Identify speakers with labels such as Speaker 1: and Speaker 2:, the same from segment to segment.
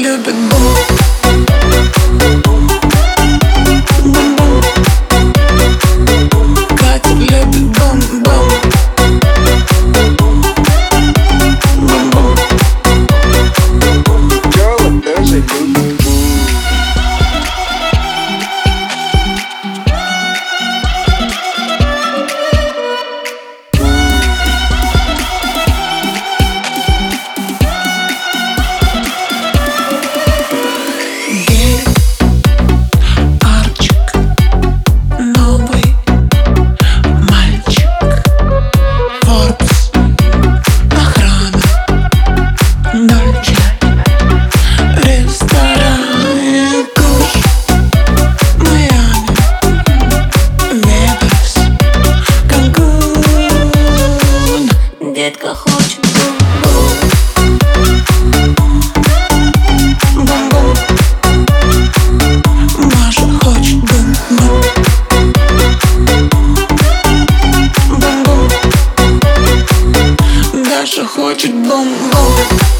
Speaker 1: любит Бог.
Speaker 2: Детка хочет. Бум-бум Даша хочет бум-бум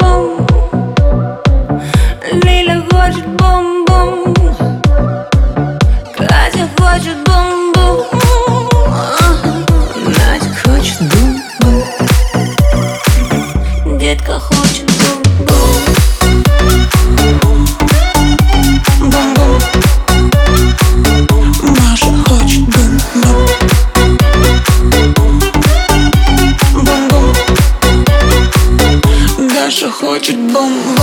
Speaker 2: бум-бум.
Speaker 1: Лиля хочет бум-бум.
Speaker 2: Катя хочет
Speaker 1: Саша хочет бум-бум